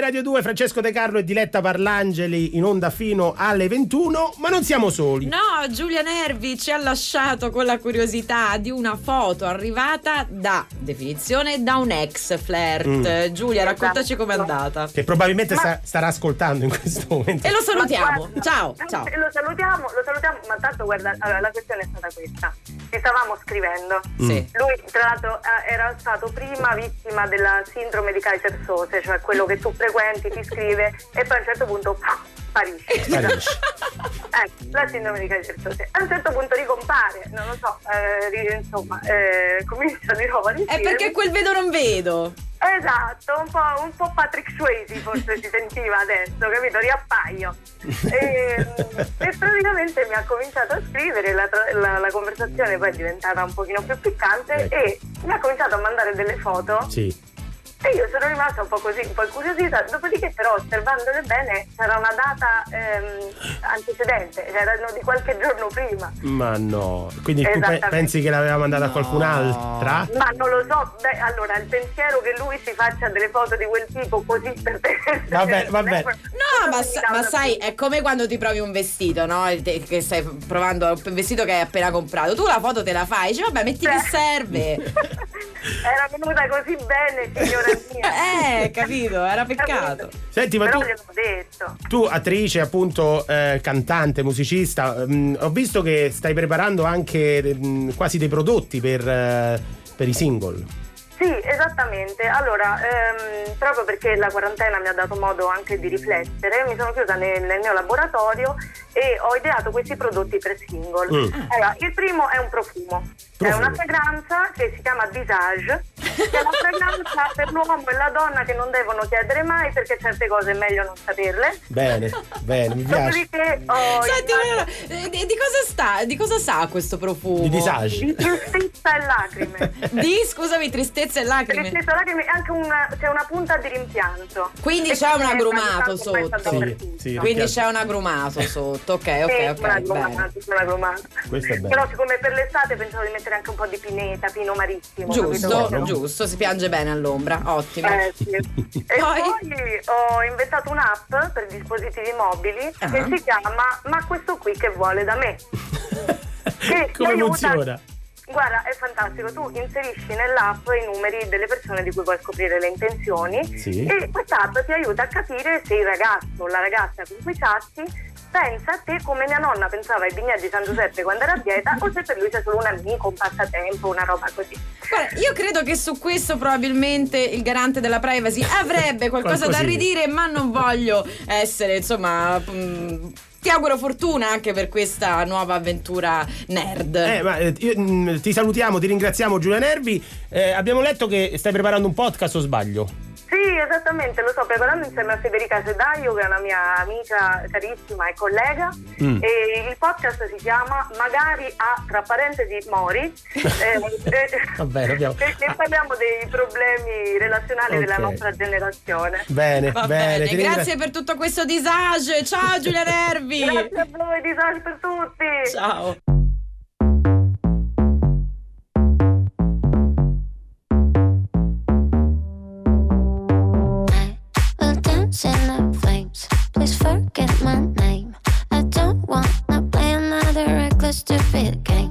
Rai Radio 2, Francesco De Carlo e Diletta Parlangeli in onda fino alle 21, ma non siamo soli. No, Giulia Nervi ci ha lasciato con la curiosità di una foto arrivata da definizione da un ex flirt. Mm. Giulia, raccontaci com'è andata. Che probabilmente sta- starà ascoltando in questo momento. E lo salutiamo. Ma guarda, Ciao, ciao. Lo salutiamo, lo salutiamo, ma tanto guarda, allora, la questione è stata questa. Ci stavamo scrivendo. Sì. Lui, tra l'altro, eh, era stato prima vittima della sindrome di Kaiser Sose, cioè quello che tu frequenti, ti scrive e poi a un certo punto pff, sparisce. Sparisce. Ecco, la sindrome di Sose. A un certo punto ricompare, non lo so, eh, insomma, eh, comincia di nuovo a È perché quel vedo non vedo. Esatto, un po', un po' Patrick Swayze forse si sentiva adesso, capito? Riappaio. E, e praticamente mi ha cominciato a scrivere, la, la- la conversazione poi è diventata un pochino più piccante Ecco. e mi ha cominciato a mandare delle foto Sì. E io sono rimasta un po' così, un po' incuriosita, dopodiché però osservandole bene c'era una data ehm, antecedente, erano di qualche giorno prima. Ma no. Quindi tu pe- pensi che l'aveva mandata a qualcun'altra? Ma non lo so, beh, allora il pensiero che lui si faccia delle foto di quel tipo così per te. Vabbè, vabbè. No, ma, sa- ma sai, è come quando ti provi un vestito, no? Te- Che stai provando un vestito che hai appena comprato. Tu la foto te la fai, dici, vabbè, metti che serve. Era venuta così bene, signora mia. Eh, capito, era peccato. Senti, ma Però tu, tu attrice, appunto, eh, cantante, musicista, mm, ho visto che stai preparando anche mm, quasi dei prodotti per, eh, per i single. Sì, esattamente. Allora, ehm, proprio perché la quarantena mi ha dato modo anche di riflettere, mi sono chiusa nel, nel mio laboratorio e ho ideato questi prodotti per single. Mm. Allora, il primo è un profumo. È Profumo. una fragranza che si chiama Visage, che è una fragranza per l'uomo e la donna che non devono chiedere mai perché certe cose è meglio non saperle. Bene, bene, mi piace. Dopodiché ho Senti, allora, eh, di, di cosa sta? Di cosa sa questo profumo? Di disage. di tristezza e lacrime. Di, scusami, tristezza e lacrime. Tristezza e lacrime e anche una, c'è una punta di rimpianto. Quindi E c'è un agrumato sotto. dappertutto. Sì, Quindi c'è un agrumato sotto. Ok, Sì, ok, ok. Bene. grumata, una grumata. Questo è bello. Però siccome per l'estate pensavo di mettere anche un po' di pineta, pino marissimo. Giusto, capito? giusto, si piange bene all'ombra. Ottimo. Eh, sì. E Poi? poi ho inventato un'app per dispositivi mobili Ah. che si chiama Ma questo qui che vuole da me. Che Come ti aiuta- funziona? Guarda, è fantastico. Tu inserisci nell'app i numeri delle persone di cui vuoi scoprire le intenzioni Sì. e quest'app ti aiuta a capire se il ragazzo o la ragazza con cui chatti pensa a te come mia nonna pensava ai vigneti di San Giuseppe quando era a dieta o se per lui sei solo un amico, un passatempo, una roba così. Guarda, io credo che su questo probabilmente il garante della privacy avrebbe qualcosa da ridire, ma non voglio essere, insomma. mm, ti auguro fortuna anche per questa nuova avventura nerd. Eh, ma eh, io, mm, ti salutiamo, ti ringraziamo Giulia Nervi. Eh, abbiamo letto che stai preparando un podcast o sbaglio? Sì, esattamente, lo sto preparando insieme a Federica Sedaio, che è una mia amica carissima e collega. Mm. E il podcast si chiama Magari a tra parentesi Mori. eh, eh, Va bene, abbiamo- e, e parliamo dei problemi relazionali della Ok. nostra generazione. Bene, Va bene. bene, grazie per tutto questo disage. Ciao Giulia Nervi. Grazie a voi, disagi per tutti. Ciao. just a fit game.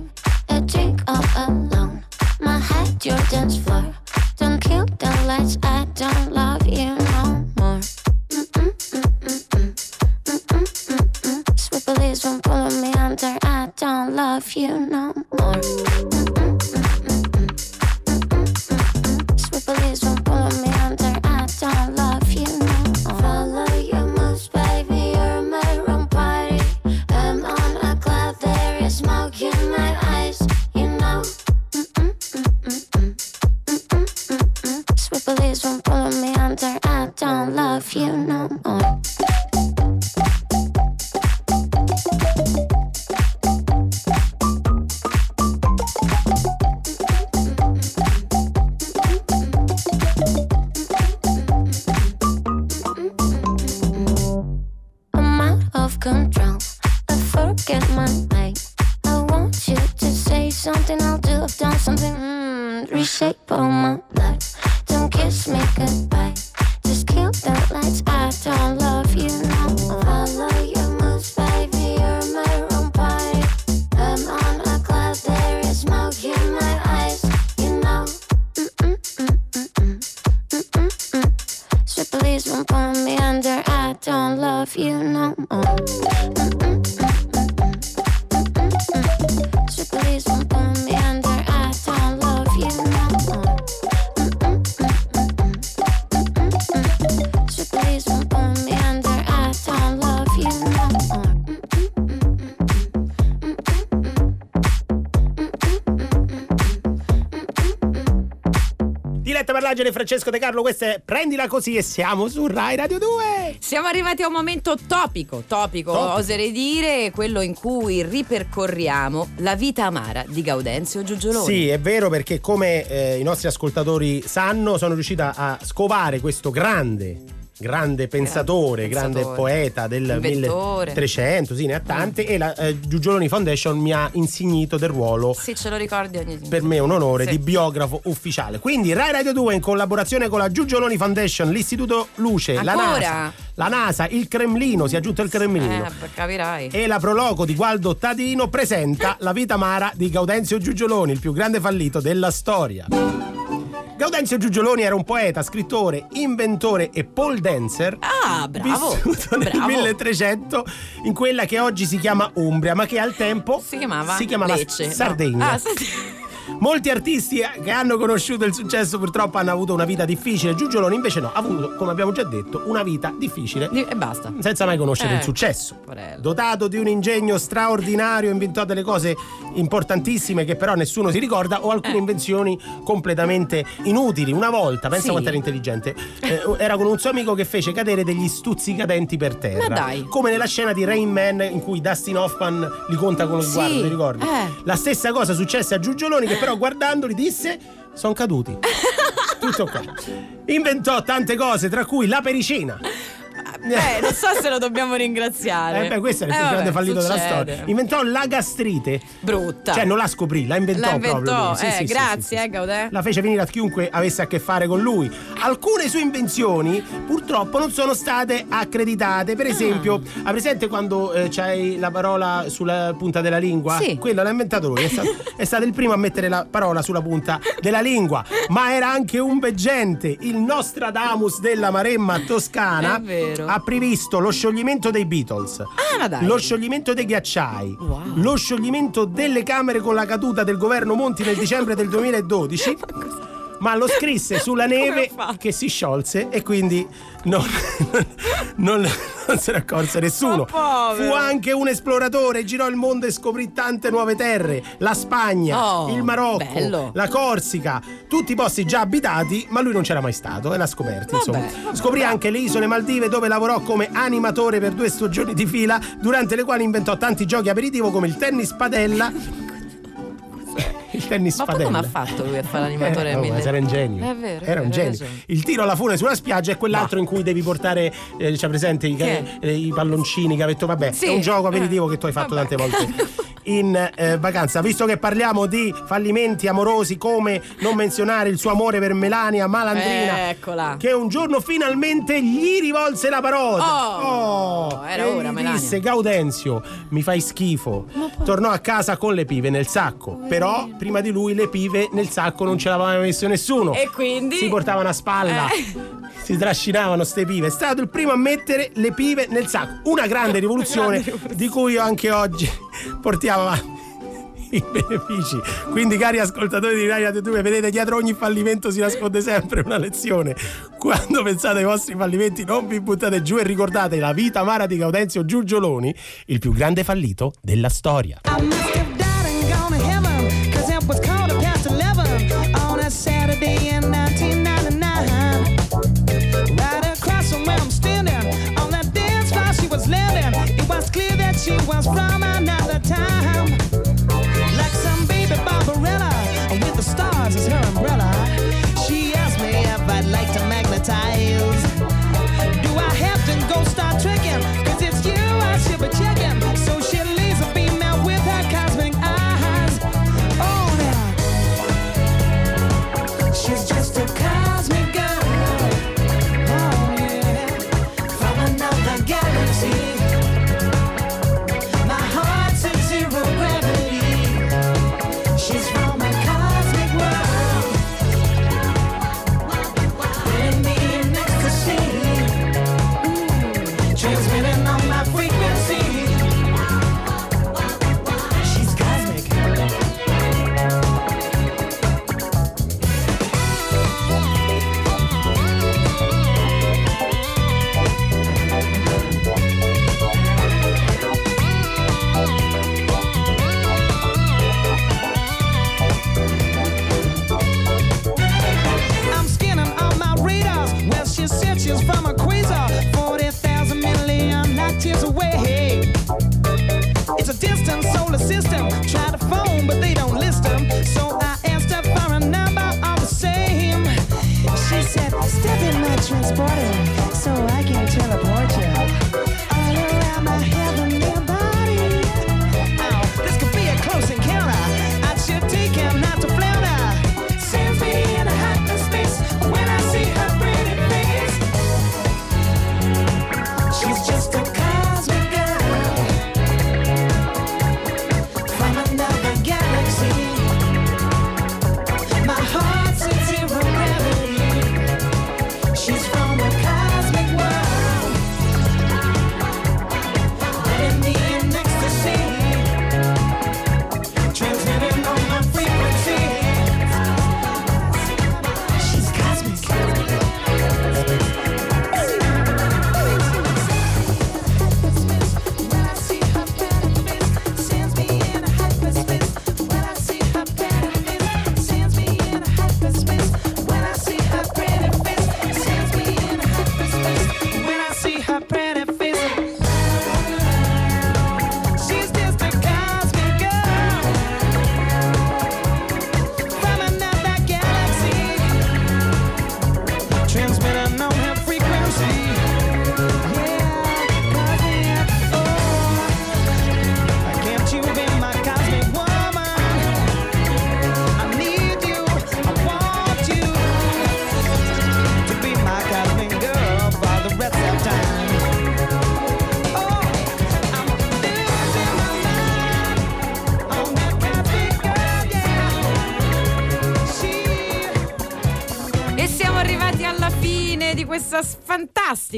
Parlagine e Francesco De Carlo, questa è Prendila così e siamo su Rai Radio 2. Siamo arrivati a un momento topico, topico, Topico. oserei dire, quello in cui ripercorriamo la vita amara di Gaudenzio Giugioloni. Sì, è vero perché come eh, i nostri ascoltatori sanno, sono riuscita a scovare questo grande grande pensatore, grande poeta del Inventore. 1300, sì, ne ha tante e la eh, Giugioloni Foundation mi ha insignito del ruolo Sì, ce lo ricordi ogni per me è un onore Sì. di biografo ufficiale. Quindi Rai Radio 2 in collaborazione con la Giugioloni Foundation, l'Istituto Luce, la Ancora? NASA, la NASA, il Cremlino, si è aggiunto il Cremlino. Eh, beh, capirai. E la prologo di Gualdo Tadino presenta La vita amara di Gaudenzio Giugioloni, il più grande fallito della storia. Gaudenzio Giugioloni era un poeta, scrittore, inventore e pole dancer. Ah, bravo. Vissuto nel bravo. 1300 in quella che oggi si chiama Umbria, ma che al tempo Si chiamava si chiamava Lecce, no. Sardegna. Ah, Sardegna. Molti artisti che hanno conosciuto il successo purtroppo hanno avuto una vita difficile. Giugioloni invece no, ha avuto, come abbiamo già detto, una vita difficile. E basta. Senza mai conoscere Eh, il successo. porello. Dotato di un ingegno straordinario, inventò delle cose importantissime che però nessuno si ricorda o alcune invenzioni completamente inutili. Una volta, pensa Sì. quanto era intelligente, eh, era con un suo amico che fece cadere degli stuzzicadenti per terra. Ma dai. Come nella scena di Rain Man in cui Dustin Hoffman li conta con lo Sì, sguardo, ti ricordi? eh. La stessa cosa successe a Giugioloni che però guardandoli disse sono caduti. Tutto qua. Inventò tante cose, tra cui la pericina. Beh, non so se lo dobbiamo ringraziare. Eh beh, questo è il più Eh, grande vabbè, fallito della succede. storia. Inventò la gastrite. Brutta. Cioè, non la scoprì, la inventò, La inventò, proprio. Sì, eh, sì, grazie, sì, eh, Gaudè. La fece venire a chiunque avesse a che fare con lui. Alcune sue invenzioni, purtroppo, non sono state accreditate. Per esempio, Ah. hai presente quando eh, c'hai la parola sulla punta della lingua? Sì. Quello l'ha inventato lui. È stato, è stato il primo a mettere la parola sulla punta della lingua. Ma era anche un veggente. Il Nostradamus della Maremma toscana È vero. Ha previsto lo scioglimento dei Beatles. Ah. Lo scioglimento dei ghiacciai, Wow. lo scioglimento delle Camere con la caduta del governo Monti nel dicembre del 2012. Ma lo scrisse sulla neve che si sciolse e quindi non, non- non se ne accorse nessuno. Fu anche un esploratore, girò il mondo e scoprì tante nuove terre: la Spagna, Oh, il Marocco, bello. la Corsica, tutti posti già abitati, ma lui non c'era mai stato e l'ha scoperti. Vabbè, insomma. vabbè, Scoprì bravo. anche le isole Maldive dove lavorò come animatore per due stagioni di fila, durante le quali inventò tanti giochi aperitivo come il tennis padella. Il tennis Ma padella. come ha fatto lui a fare l'animatore? Eh, oh, mille- ma era un genio. È vero, Era un genio. ragione. Il tiro alla fune sulla spiaggia è quell'altro in cui devi portare, eh, c'è presente i, eh, i palloncini che ha detto, vabbè, Sì. è un gioco aperitivo che tu hai fatto vabbè. tante volte in eh, vacanza. Visto che parliamo di fallimenti amorosi, come non menzionare il suo amore per Melania Malandrina, Eccola. che un giorno finalmente gli rivolse la parola. Oh, era e ora, gli Melania. disse Gaudenzio, mi fai schifo. Tornò a casa con le pive nel sacco. Però prima di lui le pive nel sacco non ce l'aveva mai messo nessuno. E quindi? Si portavano a spalla. Eh. Si trascinavano ste pive. È stato il primo a mettere le pive nel sacco. Una grande rivoluzione, grande rivoluzione. di cui io anche oggi portiamo avanti i benefici. Quindi, cari ascoltatori di Radio 2, vedete dietro ogni fallimento si nasconde sempre una lezione. Quando pensate ai vostri fallimenti, non vi buttate giù e ricordate la vita amara di Gaudenzio Giugioloni, il più grande fallito della storia. Clear that she was from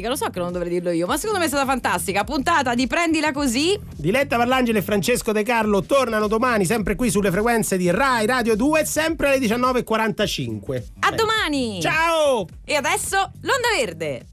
fantastica, lo so che non dovrei dirlo io, ma secondo me è stata fantastica. Puntata di Prendila Così. Diletta Parlangeli e Francesco De Carlo tornano domani sempre qui sulle frequenze di Rai Radio 2, sempre alle 19.45. A Beh. domani! Ciao! E adesso l'Onda Verde.